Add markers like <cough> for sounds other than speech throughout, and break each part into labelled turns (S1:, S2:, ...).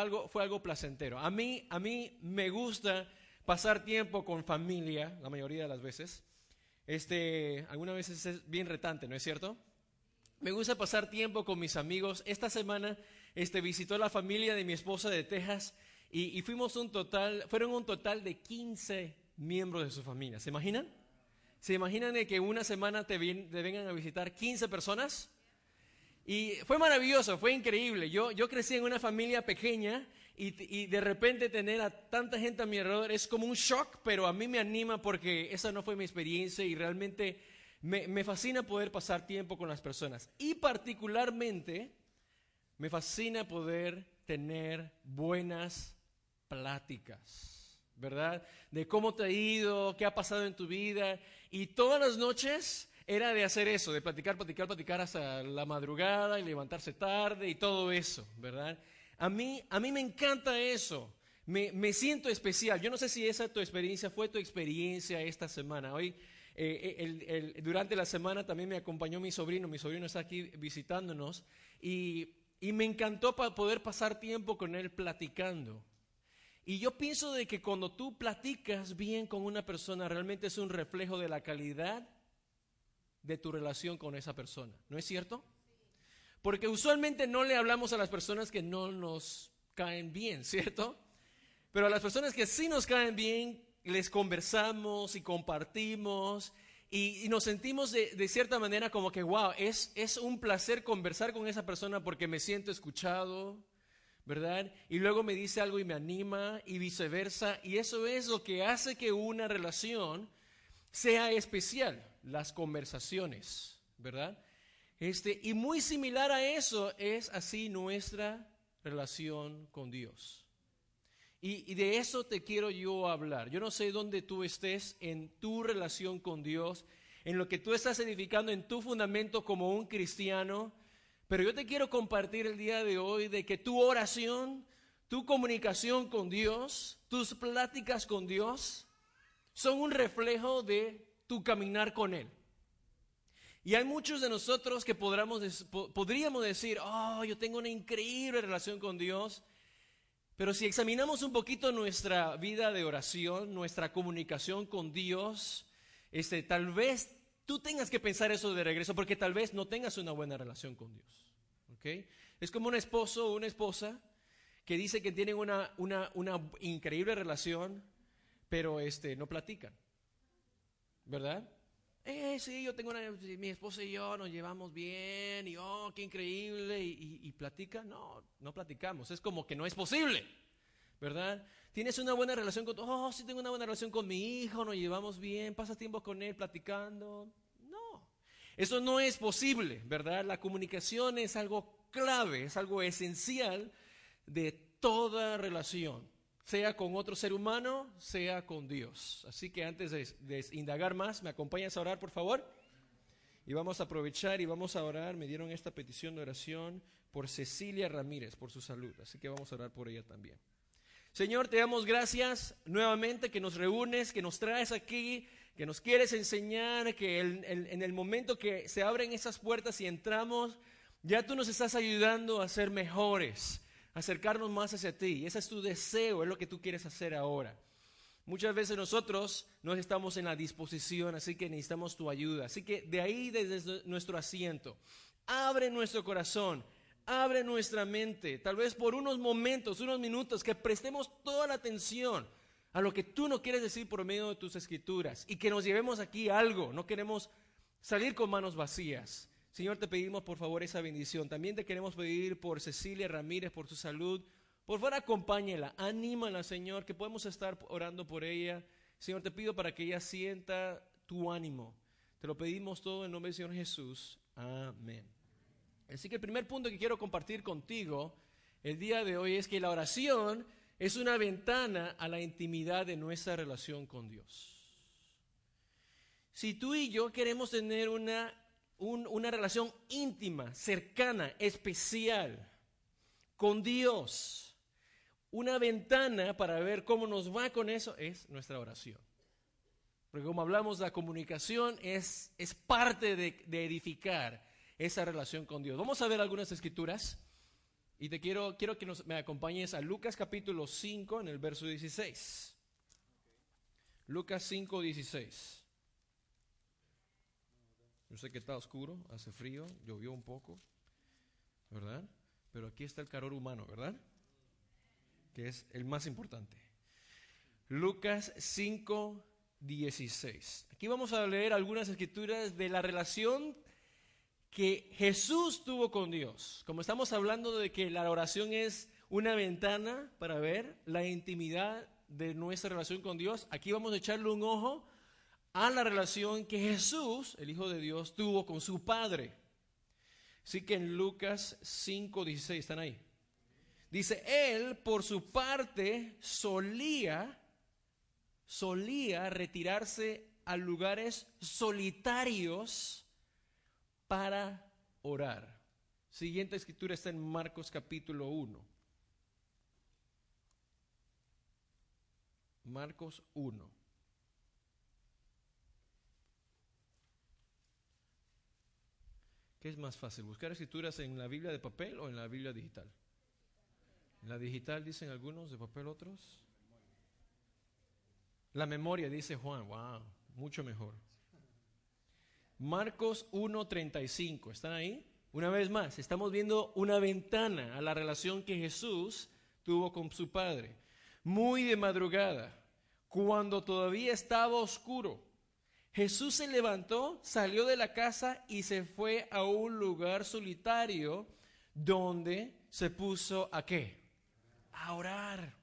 S1: algo, fue algo placentero. A mí, a mí me gusta pasar tiempo con familia, la mayoría de las veces. Este, algunas veces es bien retante, ¿no es cierto? Me gusta pasar tiempo con mis amigos. Esta semana este, visitó la familia de mi esposa de Texas y, fuimos un total, fueron un total de 15 miembros de su familia. ¿Se imaginan? ¿Se imaginan de que una semana te, vengan a visitar 15 personas? Y fue maravilloso, fue increíble. Yo, yo crecí en una familia pequeña y, de repente tener a tanta gente a mi alrededor es como un shock, pero a mí me anima porque esa no fue mi experiencia y realmente me, me fascina poder pasar tiempo con las personas. Y particularmente me fascina poder tener buenas pláticas, ¿verdad? De cómo te ha ido, qué ha pasado en tu vida. Y todas las noches era de hacer eso, de platicar, platicar, platicar hasta la madrugada y levantarse tarde y todo eso, ¿verdad? A mí, a mí me encanta eso. Me, me siento especial. Yo no sé si esa tu experiencia fue tu experiencia esta semana. Hoy, eh, el, durante la semana también me acompañó mi sobrino. Mi sobrino está aquí visitándonos y, y me encantó para poder pasar tiempo con él platicando. Y yo pienso de que cuando tú platicas bien con una persona, realmente es un reflejo de la calidad de tu relación con esa persona. ¿No es cierto? Porque usualmente no le hablamos a las personas que no nos caen bien, ¿cierto? Pero a las personas que sí nos caen bien, les conversamos y compartimos y, nos sentimos de, de, cierta manera como que, wow, es, es un placer conversar con esa persona porque me siento escuchado, ¿verdad? Y luego me dice algo y me anima y viceversa. Y eso es lo que hace que una relación sea especial, las conversaciones, ¿verdad? Este, y muy similar a eso es así nuestra relación con Dios. Y, y, de eso te quiero yo hablar. Yo no sé dónde tú estés en tu relación con Dios, en lo que tú estás edificando en tu fundamento como un cristiano, pero yo te quiero compartir el día de hoy de que tu oración, tu comunicación con Dios, tus pláticas con Dios, son un reflejo de tu caminar con Él. Y hay muchos de nosotros que podríamos, podríamos decir, oh, yo tengo una increíble relación con Dios, pero si examinamos un poquito nuestra vida de oración, nuestra comunicación con Dios, este, tal vez tú tengas que pensar eso de regreso porque tal vez no tengas una buena relación con Dios. ¿okay? Es como un esposo o una esposa que dice que tienen una, una, una increíble relación, pero este, no platican. ¿Verdad? Eh, sí, yo tengo una, mi esposa y yo nos llevamos bien, y oh, qué increíble, y, y, platican. No, no platicamos, es como que no es posible, ¿verdad? Tienes una buena relación con, oh, sí tengo una buena relación con mi hijo, nos llevamos bien, pasas tiempo con él platicando. Eso no es posible, ¿verdad? La comunicación es algo clave, es algo esencial de toda relación, sea con otro ser humano, sea con Dios. Así que antes de, indagar más, ¿me acompañas a orar, por favor? Y vamos a aprovechar y vamos a orar. Me dieron esta petición de oración por Cecilia Ramírez, por su salud. Así que vamos a orar por ella también. Señor, te damos gracias nuevamente que nos reúnes, que nos traes aquí que nos quieres enseñar, que en el momento que se abren esas puertas y entramos, ya tú nos estás ayudando a ser mejores, acercarnos más hacia ti. ese es tu deseo, es lo que tú quieres hacer ahora. Muchas veces nosotros no estamos en la disposición, así que necesitamos tu ayuda. Así que de ahí, desde nuestro asiento, abre nuestro corazón, abre nuestra mente, tal vez por unos momentos, unos minutos, que prestemos toda la atención a lo que tú no quieres decir por medio de tus escrituras y que nos llevemos aquí algo. No queremos salir con manos vacías. Señor, te pedimos por favor esa bendición. También te queremos pedir por Cecilia Ramírez, por su salud. Por favor, acompáñela, anímala, Señor, que podemos estar orando por ella. Señor, te pido para que ella sienta tu ánimo. Te lo pedimos todo en nombre del Señor Jesús. Amén. Así que el primer punto que quiero compartir contigo el día de hoy es que la oración es una ventana a la intimidad de nuestra relación con Dios. Si tú y yo queremos tener una, una relación íntima, cercana, especial con Dios, una ventana para ver cómo nos va con eso es nuestra oración. Porque como hablamos, la comunicación es, es parte de, edificar esa relación con Dios. Vamos a ver algunas escrituras. Y te quiero, quiero que me acompañes a Lucas capítulo 5 en el verso 16. Lucas 5, 16. Yo sé que está oscuro, hace frío, llovió un poco, ¿verdad? Pero aquí está el calor humano, ¿verdad? Que es el más importante. Lucas 5, 16. Aquí vamos a leer algunas escrituras de la relación que Jesús tuvo con Dios. Como estamos hablando de que la oración es una ventana para ver la intimidad de nuestra relación con Dios, aquí vamos a echarle un ojo a la relación que Jesús, el Hijo de Dios, tuvo con su Padre. Así que en Lucas 5, 16, ¿están ahí? Dice, él por su parte solía, solía retirarse a lugares solitarios para orar. Siguiente escritura está en Marcos capítulo 1. Marcos 1. ¿Qué es más fácil? ¿Buscar escrituras en la Biblia de papel o en la Biblia digital? En la digital dicen algunos, de papel otros. La memoria, dice Juan, wow, mucho mejor. Marcos 1.35, ¿están ahí? Una vez más, estamos viendo una ventana a la relación que Jesús tuvo con su Padre. Muy de madrugada, cuando todavía estaba oscuro, Jesús se levantó, salió de la casa y se fue a un lugar solitario donde se puso a qué? A orar.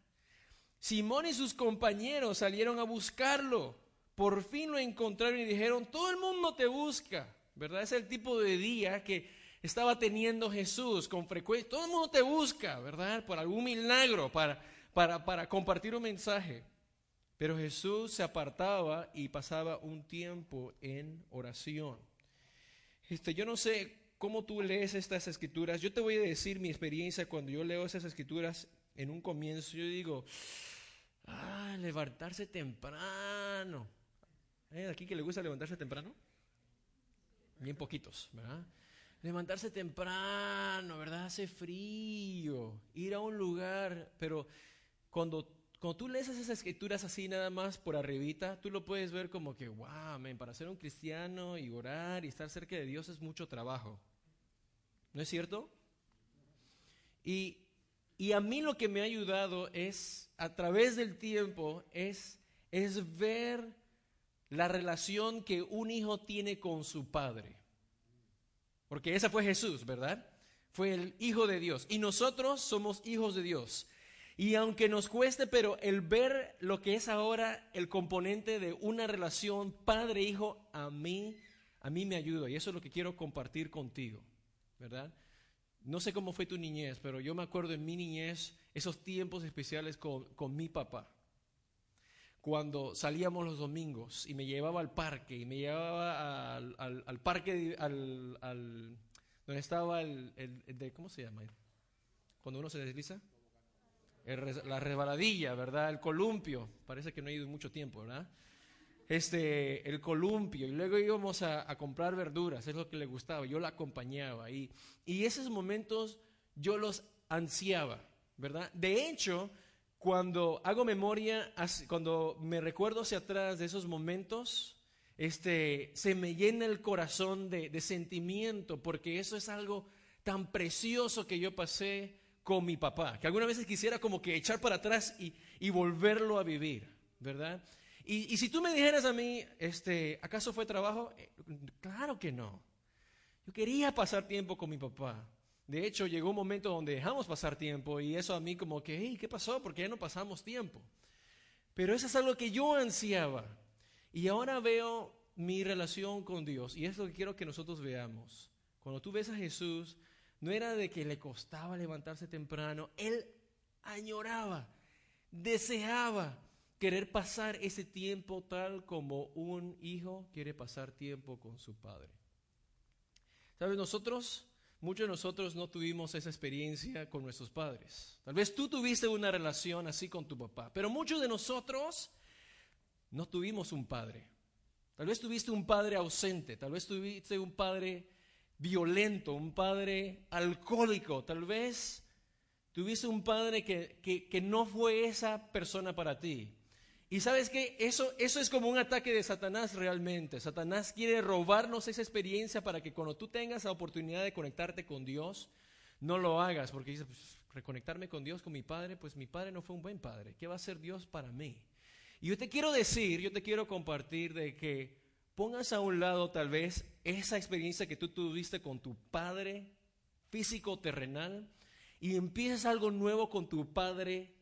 S1: Simón y sus compañeros salieron a buscarlo por fin lo encontraron y dijeron, todo el mundo te busca, ¿verdad? Es el tipo de día que estaba teniendo Jesús con frecuencia. Todo el mundo te busca, ¿verdad? Por algún milagro, para, para, para compartir un mensaje. Pero Jesús se apartaba y pasaba un tiempo en oración. Este, yo no sé cómo tú lees estas escrituras. Yo te voy a decir mi experiencia cuando yo leo esas escrituras en un comienzo. Yo digo, ah, levantarse temprano. ¿Hay aquí que le gusta levantarse temprano? Bien poquitos, ¿verdad? Levantarse temprano, ¿verdad? Hace frío, ir a un lugar, pero cuando, cuando tú lees esas escrituras así nada más por arribita, tú lo puedes ver como que, wow, para ser un cristiano y orar y estar cerca de Dios es mucho trabajo. ¿No es cierto? Y, y a mí lo que me ha ayudado es, a través del tiempo, es, es ver la relación que un hijo tiene con su padre. Porque esa fue Jesús, ¿verdad? Fue el Hijo de Dios. Y nosotros somos hijos de Dios. Y aunque nos cueste, pero el ver lo que es ahora el componente de una relación padre-hijo, a mí, a mí me ayuda. Y eso es lo que quiero compartir contigo, ¿verdad? No sé cómo fue tu niñez, pero yo me acuerdo en mi niñez esos tiempos especiales con, con mi papá cuando salíamos los domingos y me llevaba al parque y me llevaba al, parque, al, donde estaba el, de, ¿cómo se llama? Cuando uno se desliza. La resbaladilla, ¿verdad? El columpio. Parece que no he ido mucho tiempo, ¿verdad? Este, el columpio. Y luego íbamos a, comprar verduras, es lo que le gustaba. Yo la acompañaba. Y, y esos momentos yo los ansiaba, ¿verdad? De hecho, cuando hago memoria, cuando me recuerdo hacia atrás de esos momentos, este, se me llena el corazón de, sentimiento, porque eso es algo tan precioso que yo pasé con mi papá, que algunas veces quisiera como que echar para atrás y, volverlo a vivir, ¿verdad? Y, y, si tú me dijeras a mí, este, ¿acaso fue trabajo? Eh, claro que no. Yo quería pasar tiempo con mi papá. De hecho, llegó un momento donde dejamos pasar tiempo y eso a mí como que, hey, ¿qué pasó? Porque ya no pasamos tiempo. Pero eso es algo que yo ansiaba. Y ahora veo mi relación con Dios y es lo que quiero que nosotros veamos. Cuando tú ves a Jesús, no era de que le costaba levantarse temprano, él añoraba, deseaba querer pasar ese tiempo tal como un hijo quiere pasar tiempo con su padre. ¿Sabes? Nosotros Muchos de nosotros no tuvimos esa experiencia con nuestros padres. Tal vez tú tuviste una relación así con tu papá, pero muchos de nosotros no tuvimos un padre. Tal vez tuviste un padre ausente, tal vez tuviste un padre violento, un padre alcohólico, tal vez Tuviste un padre que, que, no fue esa persona para ti. Y sabes que eso, eso es como un ataque de Satanás realmente. Satanás quiere robarnos esa experiencia para que cuando tú tengas la oportunidad de conectarte con Dios, no lo hagas, porque dices, pues, reconectarme con Dios, con mi padre, pues mi padre no fue un buen padre. ¿Qué va a ser Dios para mí? Y yo te quiero decir, yo te quiero compartir de que pongas a un lado tal vez esa experiencia que tú tuviste con tu padre físico terrenal y empieces algo nuevo con tu padre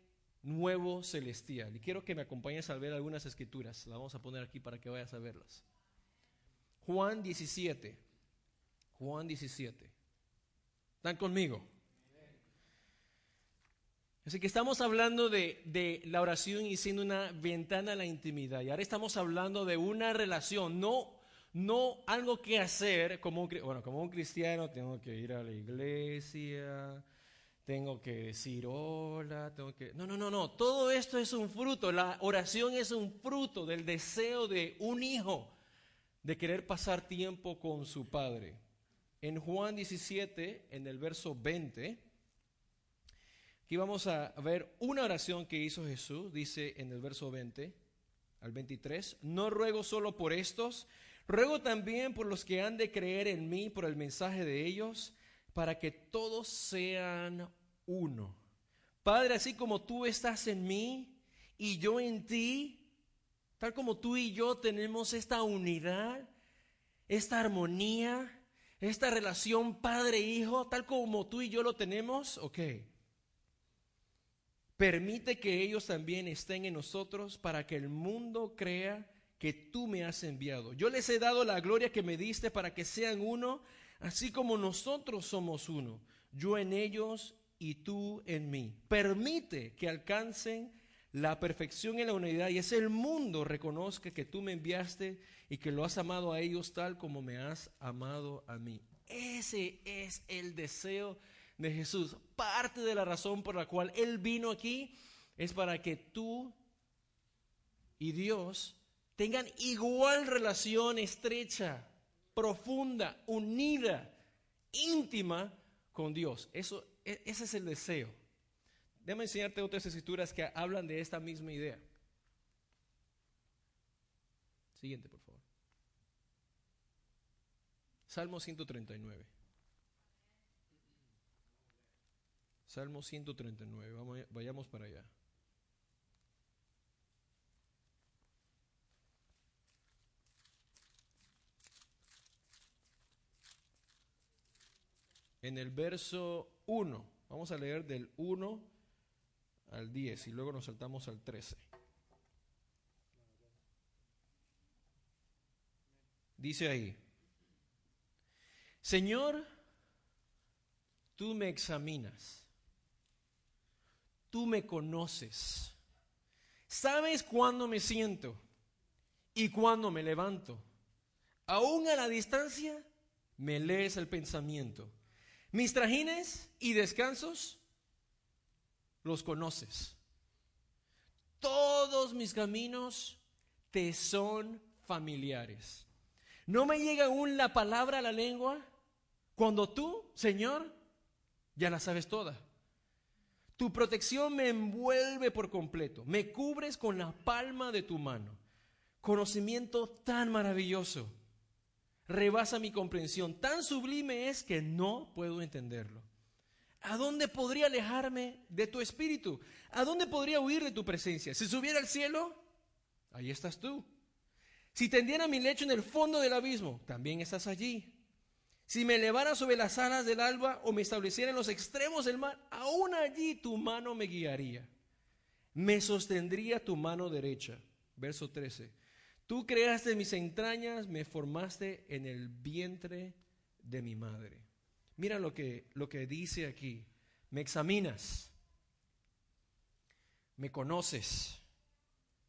S1: nuevo celestial. Y quiero que me acompañes a ver algunas escrituras. La vamos a poner aquí para que vayas a verlas. Juan 17. Juan 17. ¿Están conmigo? Así que estamos hablando de, la oración y siendo una ventana a la intimidad. Y ahora estamos hablando de una relación, no, no algo que hacer como un, bueno, como un cristiano. Tengo que ir a la iglesia, tengo que decir hola, tengo que... No, no, no, no. Todo esto es un fruto. La oración es un fruto del deseo de un hijo de querer pasar tiempo con su padre. En Juan 17, en el verso 20 Aquí vamos a ver una oración que hizo Jesús, dice en el verso 20 al 23, no ruego solo por estos, ruego también por los que han de creer en mí por el mensaje de ellos, para que todos sean uno. Padre, así como tú estás en mí y yo en ti, tal como tú y yo tenemos esta unidad, esta armonía, esta relación padre-hijo, tal como tú y yo lo tenemos, ok. Permite que ellos también estén en nosotros para que el mundo crea que tú me has enviado. Yo les he dado la gloria que me diste para que sean uno, así como nosotros somos uno. Yo en ellos y tú en mí. Permite que alcancen la perfección en la unidad y es el mundo reconozca que tú me enviaste y que lo has amado a ellos tal como me has amado a mí. Ese es el deseo de Jesús. Parte de la razón por la cual Él vino aquí es para que tú y Dios tengan igual relación estrecha, profunda, unida, íntima con Dios. Eso, e, ese es el deseo. Déjame enseñarte otras escrituras que hablan de esta misma idea. Siguiente, por favor. Salmo 139. Salmo 139, vamos, vayamos para allá. En el verso 1, vamos a leer del 1 al 10 y luego nos saltamos al 13. Dice ahí, Señor, tú me examinas tú me conoces. Sabes cuándo me siento y cuándo me levanto. Aún a la distancia, me lees el pensamiento. Mis trajines y descansos los conoces. Todos mis caminos te son familiares. No me llega aún la palabra a la lengua cuando tú, Señor, ya la sabes toda. Tu protección me envuelve por completo, me cubres con la palma de tu mano. Conocimiento tan maravilloso, rebasa mi comprensión, tan sublime es que no puedo entenderlo. ¿A dónde podría alejarme de tu espíritu? ¿A dónde podría huir de tu presencia? Si subiera al cielo, ahí estás tú. Si tendiera mi lecho en el fondo del abismo, también estás allí. Si me elevara sobre las alas del alba o me estableciera en los extremos del mar, aún allí tu mano me guiaría. Me sostendría tu mano derecha. Verso 13. Tú creaste mis entrañas, me formaste en el vientre de mi madre. Mira lo que, lo que dice aquí. Me examinas, me conoces,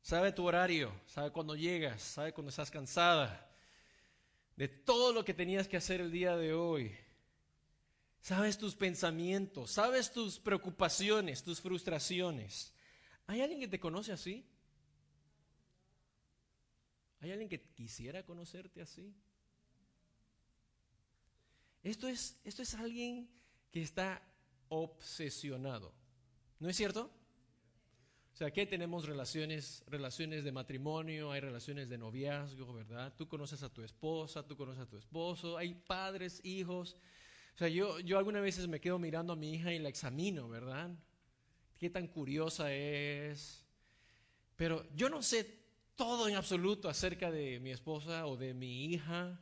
S1: sabe tu horario, sabe cuándo llegas, sabe cuándo estás cansada, de todo lo que tenías que hacer el día de hoy. Sabes tus pensamientos, sabes tus preocupaciones, tus frustraciones. ¿Hay alguien que te conoce así? ¿Hay alguien que quisiera conocerte así? Esto es, esto es alguien que está obsesionado. ¿No es cierto? O sea, aquí tenemos relaciones, relaciones de matrimonio, hay relaciones de noviazgo, ¿verdad? Tú conoces a tu esposa, tú conoces a tu esposo, hay padres, hijos. O sea, yo, yo algunas veces me quedo mirando a mi hija y la examino, ¿verdad? Qué tan curiosa es. Pero yo no sé todo en absoluto acerca de mi esposa o de mi hija.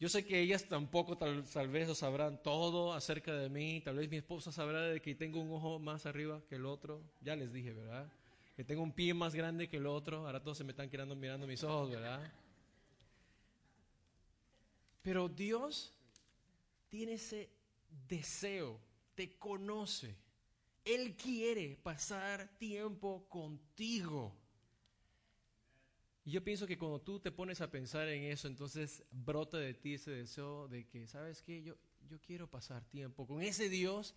S1: Yo sé que ellas tampoco tal, vez lo sabrán todo acerca de mí. Tal vez mi esposa sabrá de que tengo un ojo más arriba que el otro. Ya les dije, ¿verdad? Que tengo un pie más grande que el otro. Ahora todos se me están quedando mirando mis ojos, ¿verdad? Pero Dios tiene ese deseo, te conoce. Él quiere pasar tiempo contigo. Y yo pienso que cuando tú te pones a pensar en eso, entonces brota de ti ese deseo de que, ¿sabes qué? Yo, yo quiero pasar tiempo con ese Dios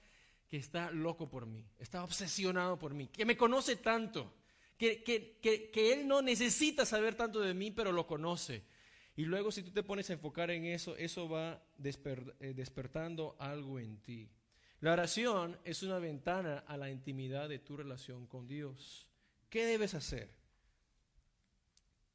S1: que está loco por mí, está obsesionado por mí, que me conoce tanto, que, que, que, que Él no necesita saber tanto de mí, pero lo conoce. Y luego si tú te pones a enfocar en eso, eso va eh, despertando algo en ti. La oración es una ventana a la intimidad de tu relación con Dios. ¿Qué debes hacer?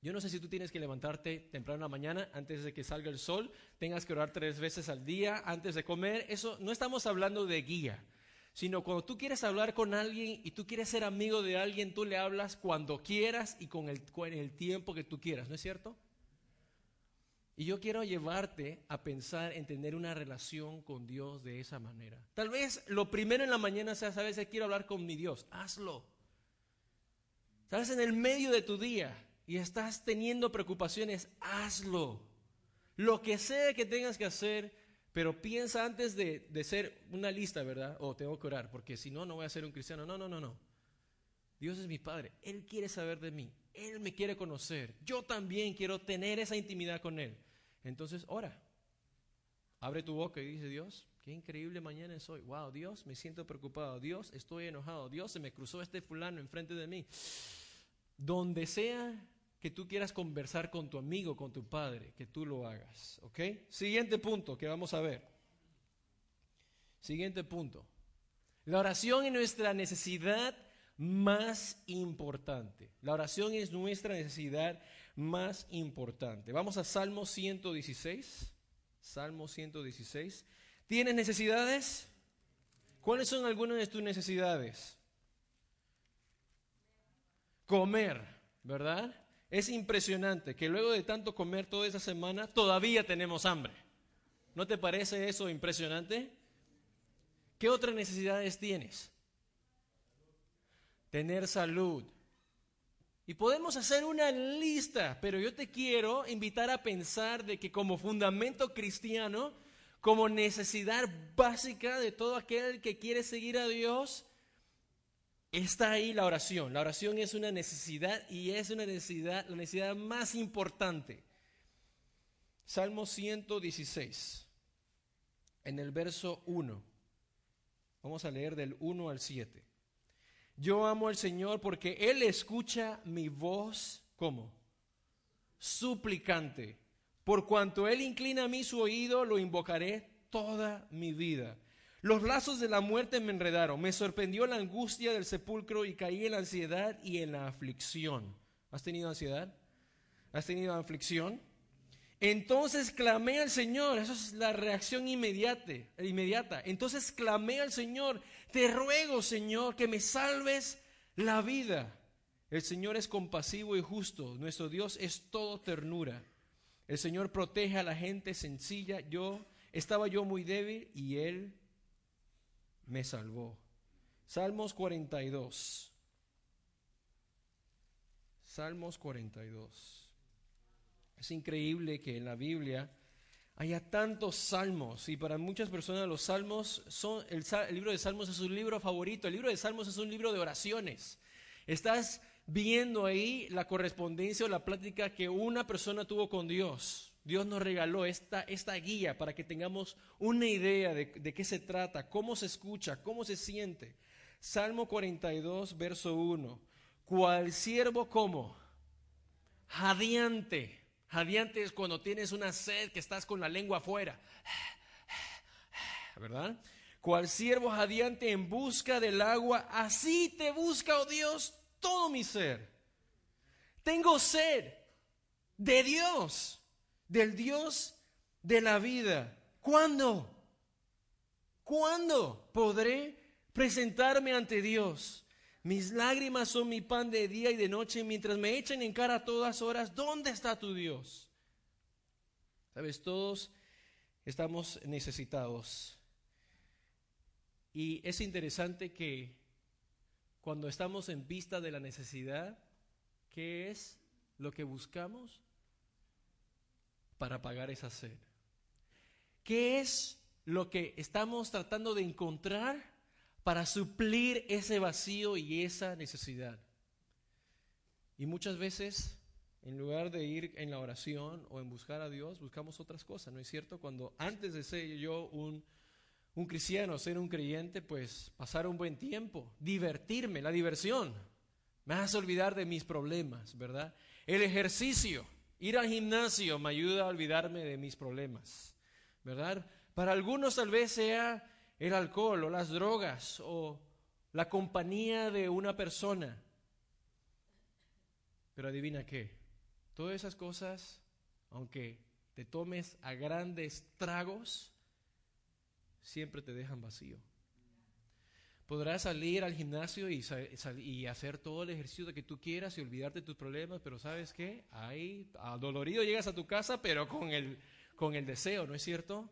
S1: Yo no sé si tú tienes que levantarte temprano en la mañana antes de que salga el sol, tengas que orar tres veces al día antes de comer. Eso no estamos hablando de guía, sino cuando tú quieres hablar con alguien y tú quieres ser amigo de alguien, tú le hablas cuando quieras y con el, con el tiempo que tú quieras, ¿no es cierto? Y yo quiero llevarte a pensar en tener una relación con Dios de esa manera. Tal vez lo primero en la mañana sea, sabes, quiero hablar con mi Dios, hazlo. Sabes, en el medio de tu día, y estás teniendo preocupaciones, hazlo. Lo que sea que tengas que hacer, pero piensa antes de, de ser una lista, ¿verdad? O oh, tengo que orar, porque si no, no voy a ser un cristiano. No, no, no, no. Dios es mi Padre. Él quiere saber de mí. Él me quiere conocer. Yo también quiero tener esa intimidad con Él. Entonces, ora. Abre tu boca y dice, Dios, qué increíble mañana es hoy. Wow, Dios, me siento preocupado. Dios, estoy enojado. Dios, se me cruzó este fulano enfrente de mí. Donde sea que tú quieras conversar con tu amigo, con tu padre, que tú lo hagas. ¿Ok? Siguiente punto que vamos a ver. Siguiente punto. La oración es nuestra necesidad más importante. La oración es nuestra necesidad más importante. Vamos a Salmo 116. Salmo 116. ¿Tienes necesidades? ¿Cuáles son algunas de tus necesidades? Comer, ¿verdad? Es impresionante que luego de tanto comer toda esa semana todavía tenemos hambre. ¿No te parece eso impresionante? ¿Qué otras necesidades tienes? Tener salud. Y podemos hacer una lista, pero yo te quiero invitar a pensar de que como fundamento cristiano, como necesidad básica de todo aquel que quiere seguir a Dios, Está ahí la oración. La oración es una necesidad y es una necesidad, la necesidad más importante. Salmo 116, en el verso 1. Vamos a leer del 1 al 7. Yo amo al Señor porque Él escucha mi voz como suplicante. Por cuanto Él inclina a mí su oído, lo invocaré toda mi vida. Los lazos de la muerte me enredaron, me sorprendió la angustia del sepulcro y caí en la ansiedad y en la aflicción. ¿Has tenido ansiedad? ¿Has tenido aflicción? Entonces clamé al Señor, esa es la reacción inmediata, inmediata. Entonces clamé al Señor, te ruego Señor que me salves la vida. El Señor es compasivo y justo, nuestro Dios es todo ternura. El Señor protege a la gente sencilla. Yo estaba yo muy débil y Él me salvó. Salmos 42. Salmos 42. Es increíble que en la Biblia haya tantos salmos y para muchas personas los salmos son, el, libro de salmos es su libro favorito, el libro de salmos es un libro de oraciones. Estás viendo ahí la correspondencia o la plática que una persona tuvo con Dios. Dios nos regaló esta, esta guía para que tengamos una idea de, de qué se trata, cómo se escucha, cómo se siente. Salmo 42, verso 1. Cual siervo como jadeante. Jadeante es cuando tienes una sed que estás con la lengua afuera. <sighs> ¿Verdad? cual siervo jadeante en busca del agua, así te busca, oh Dios, todo mi ser. Tengo sed de Dios, del Dios de la vida. ¿Cuándo? ¿Cuándo podré presentarme ante Dios? Mis lágrimas son mi pan de día y de noche, mientras me echan en cara a todas horas, ¿dónde está tu Dios? Sabes, todos estamos necesitados. Y es interesante que cuando estamos en vista de la necesidad, ¿qué es lo que buscamos para pagar esa sed? ¿Qué es lo que estamos tratando de encontrar para suplir ese vacío y esa necesidad? Y muchas veces, en lugar de ir en la oración o en buscar a Dios, buscamos otras cosas, ¿no es cierto? Cuando antes de ser yo un un cristiano, ser un creyente, pues pasar un buen tiempo, divertirme, la diversión. Me hace olvidar de mis problemas, ¿verdad? El ejercicio, ir al gimnasio me ayuda a olvidarme de mis problemas, ¿verdad? Para algunos tal vez sea el alcohol o las drogas o la compañía de una persona. Pero adivina qué, todas esas cosas, aunque te tomes a grandes tragos, siempre te dejan vacío. Podrás salir al gimnasio y, y, hacer todo el ejercicio que tú quieras y olvidarte de tus problemas, pero ¿sabes qué? Ahí, dolorido llegas a tu casa, pero con el, con el deseo, ¿no es cierto?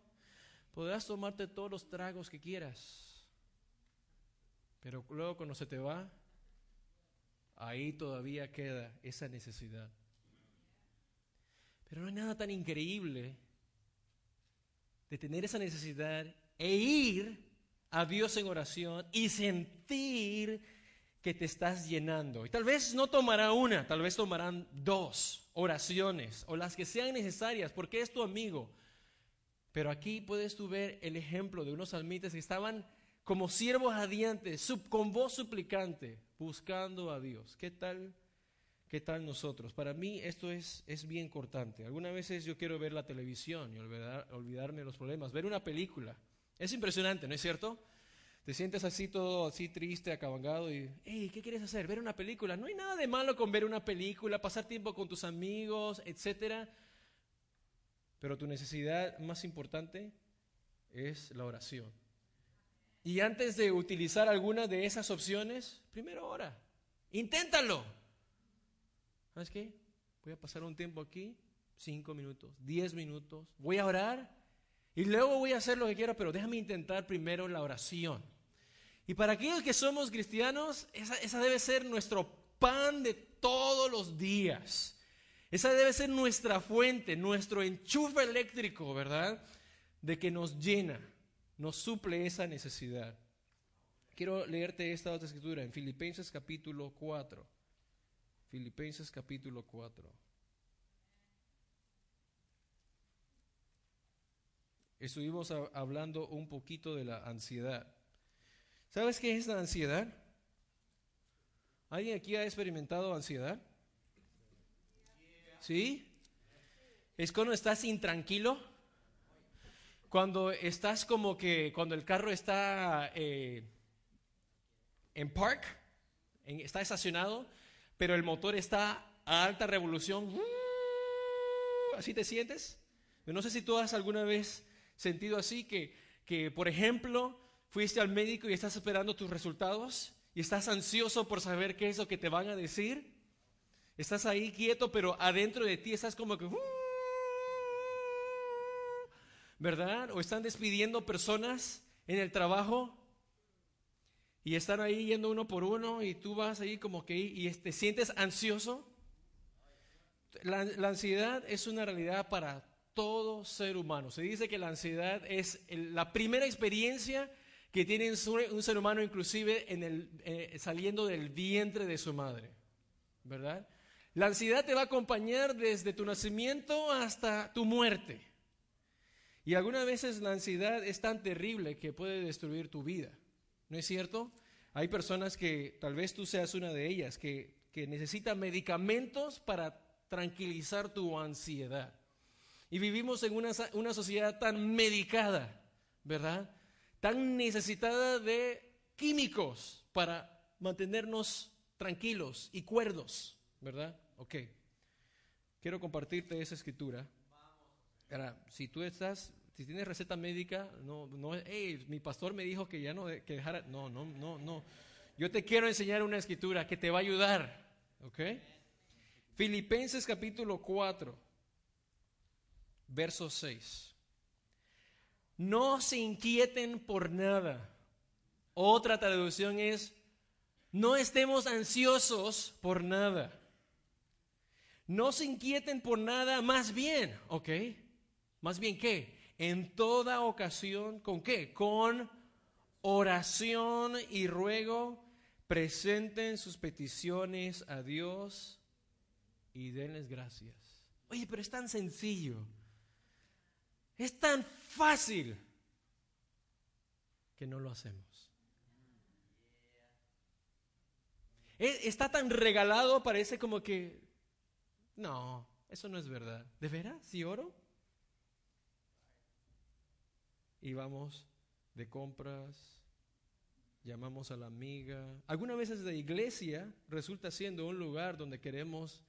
S1: Podrás tomarte todos los tragos que quieras, pero luego cuando se te va, ahí todavía queda esa necesidad. Pero no hay nada tan increíble de tener esa necesidad e ir a Dios en oración y sentir que te estás llenando. Y tal vez no tomará una, tal vez tomarán dos oraciones o las que sean necesarias porque es tu amigo. Pero aquí puedes tú ver el ejemplo de unos salmitas que estaban como siervos adiantes, con voz suplicante, buscando a Dios. ¿Qué tal? ¿Qué tal nosotros? Para mí esto es, es bien cortante. Algunas veces yo quiero ver la televisión y olvidarme de los problemas, ver una película. Es impresionante, ¿no es cierto? Te sientes así todo así triste, acabangado y, hey, ¿qué quieres hacer? ¿Ver una película? No hay nada de malo con ver una película, pasar tiempo con tus amigos, etcétera. Pero tu necesidad más importante es la oración. Y antes de utilizar alguna de esas opciones, primero ora. Inténtalo. ¿Sabes qué? Voy a pasar un tiempo aquí, cinco minutos, diez minutos. Voy a orar y luego voy a hacer lo que quiera, pero déjame intentar primero la oración. Y para aquellos que somos cristianos, esa, debe ser nuestro pan de todos los días. Esa debe ser nuestra fuente, nuestro enchufe eléctrico, ¿verdad? De que nos llena, nos suple esa necesidad. Quiero leerte esta otra escritura en Filipenses capítulo 4. Filipenses capítulo 4. Estuvimos hablando un poquito de la ansiedad. ¿Sabes qué es la ansiedad? ¿Alguien aquí ha experimentado ansiedad? ¿Sí? Es cuando estás intranquilo, cuando estás como que, cuando el carro está eh, en park, está estacionado, pero el motor está a alta revolución. ¿Así te sientes? No sé si tú has alguna vez sentido así que, que, por ejemplo, fuiste al médico y estás esperando tus resultados y estás ansioso por saber qué es lo que te van a decir? Estás ahí quieto, pero adentro de ti estás como que... Uh", ¿Verdad? O están despidiendo personas en el trabajo y están ahí yendo uno por uno y tú vas ahí como que y te sientes ansioso. La, la ansiedad es una realidad para todo ser humano. Se dice que la ansiedad es la primera experiencia que tiene un ser humano inclusive en eh, saliendo del vientre de su madre, ¿verdad? La ansiedad te va a acompañar desde tu nacimiento hasta tu muerte. Y algunas veces la ansiedad es tan terrible que puede destruir tu vida. ¿No es cierto? Hay personas que, tal vez tú seas una de ellas, que, que necesitan medicamentos para tranquilizar tu ansiedad. Y vivimos en una, sociedad tan medicada, ¿verdad? tan necesitada de químicos para mantenernos tranquilos y cuerdos, ¿verdad? Ok. Quiero compartirte esa escritura. Ahora, si tú estás, si tienes receta médica, no, no, hey, mi pastor me dijo que ya no, que dejara, no, no, no, no. Yo te quiero enseñar una escritura que te va a ayudar, ¿ok? Filipenses capítulo 4, verso 6. No se inquieten por nada. Otra traducción es, no estemos ansiosos por nada. No se inquieten por nada, más bien, ¿ok? Más bien qué? En toda ocasión, ¿con qué? Con oración y ruego, presenten sus peticiones a Dios y denles gracias. Oye, pero es tan sencillo. Es tan fácil que no lo hacemos. Está tan regalado, parece como que, no, eso no es verdad. ¿De veras? ¿Si oro? Y vamos de compras, llamamos a la amiga. Algunas veces la iglesia resulta siendo un lugar donde queremos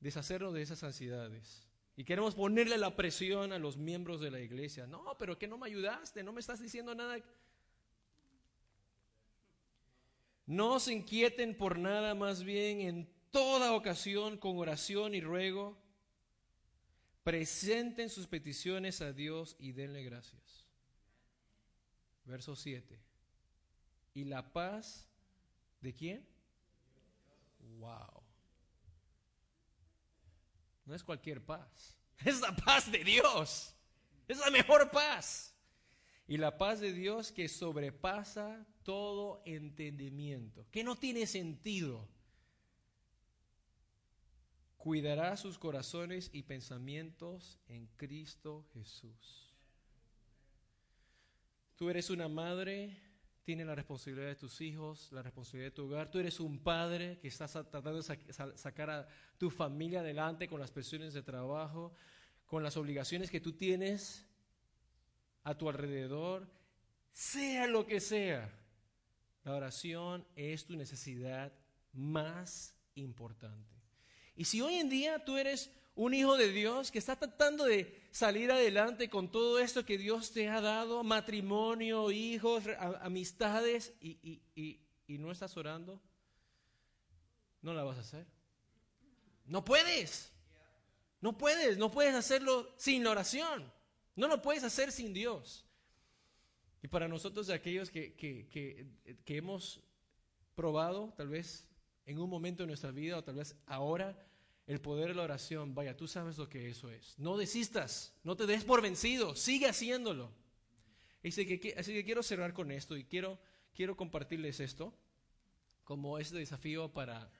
S1: deshacernos de esas ansiedades. Y queremos ponerle la presión a los miembros de la iglesia. No, pero que no me ayudaste, no me estás diciendo nada. No se inquieten por nada, más bien en toda ocasión con oración y ruego, presenten sus peticiones a Dios y denle gracias. Verso 7. ¿Y la paz de quién? Wow. No es cualquier paz. <laughs> Es la paz de Dios. Es la mejor paz. Y la paz de Dios que sobrepasa todo entendimiento, que no tiene sentido, cuidará sus corazones y pensamientos en Cristo Jesús. Tú eres una madre tiene la responsabilidad de tus hijos, la responsabilidad de tu hogar. Tú eres un padre que estás tratando de sacar a tu familia adelante con las presiones de trabajo, con las obligaciones que tú tienes a tu alrededor, sea lo que sea. La oración es tu necesidad más importante. Y si hoy en día tú eres un hijo de Dios que está tratando de salir adelante con todo esto que Dios te ha dado, matrimonio, hijos, amistades, y, y no estás orando, no la vas a hacer. No puedes. No puedes, no puedes hacerlo sin oración. No lo puedes hacer sin Dios. Y para nosotros, aquellos que, que, que hemos probado, tal vez en un momento de nuestra vida o tal vez ahora, el poder de la oración, vaya, tú sabes lo que eso es. No desistas, no te des por vencido, sigue haciéndolo. Así que, así que quiero cerrar con esto y quiero, quiero compartirles esto como este desafío para...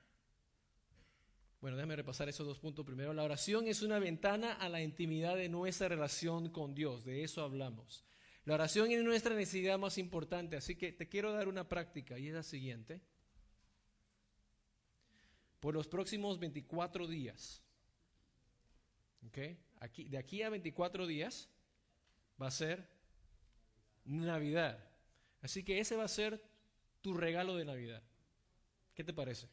S1: Bueno, déjame repasar esos dos puntos primero. La oración es una ventana a la intimidad de nuestra relación con Dios, de eso hablamos. La oración es nuestra necesidad más importante, así que te quiero dar una práctica y es la siguiente por los próximos 24 días. Aquí, de aquí a 24 días va a ser Navidad. Así que ese va a ser tu regalo de Navidad. ¿Qué te parece?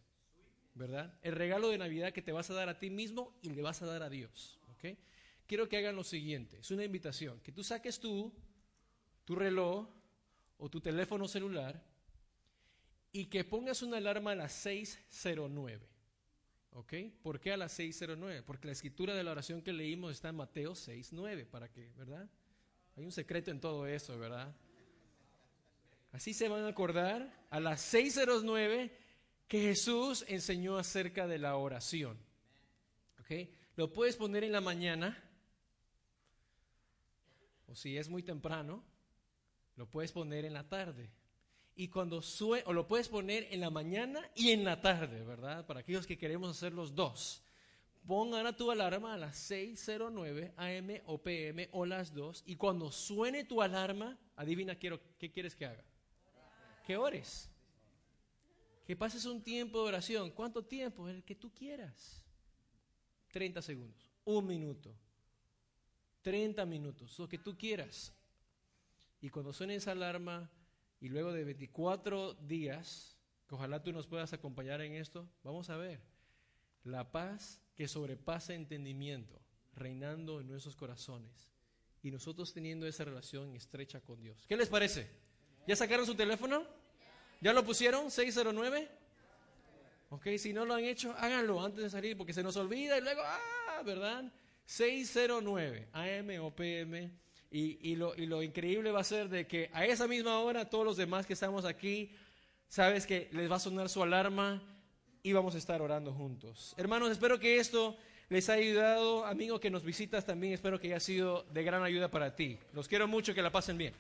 S1: ¿Verdad? El regalo de Navidad que te vas a dar a ti mismo y le vas a dar a Dios. Quiero que hagan lo siguiente. Es una invitación. Que tú saques tu reloj o tu teléfono celular y que pongas una alarma a las 609. ¿Ok? ¿Por qué a las 6.09? Porque la escritura de la oración que leímos está en Mateo 6.9, para que, ¿verdad? Hay un secreto en todo eso, ¿verdad? Así se van a acordar a las 6.09 que Jesús enseñó acerca de la oración. ¿Ok? Lo puedes poner en la mañana, o si es muy temprano, lo puedes poner en la tarde y cuando suene, o lo puedes poner en la mañana y en la tarde, ¿verdad? Para aquellos que queremos hacer los dos. Pongan a tu alarma a las 6.09 AM o PM o las dos y cuando suene tu alarma, adivina quiero, qué quieres que haga. Que ores. Que pases un tiempo de oración. ¿Cuánto tiempo? El que tú quieras. 30 segundos, un minuto, 30 minutos, lo que tú quieras. Y cuando suene esa alarma y luego de 24 días, que ojalá tú nos puedas acompañar en esto, vamos a ver la paz que sobrepasa entendimiento reinando en nuestros corazones y nosotros teniendo esa relación estrecha con Dios. ¿Qué les parece? ¿Ya sacaron su teléfono? ¿Ya lo pusieron? ¿609? Ok, si no lo han hecho, háganlo antes de salir porque se nos olvida y luego, ah, ¿verdad? 609 AM o PM. Y, lo, y lo increíble va a ser de que a esa misma hora todos los demás que estamos aquí, sabes que les va a sonar su alarma y vamos a estar orando juntos. Hermanos, espero que esto les haya ayudado. Amigo que nos visitas también, espero que haya sido de gran ayuda para ti. Los quiero mucho, que la pasen bien.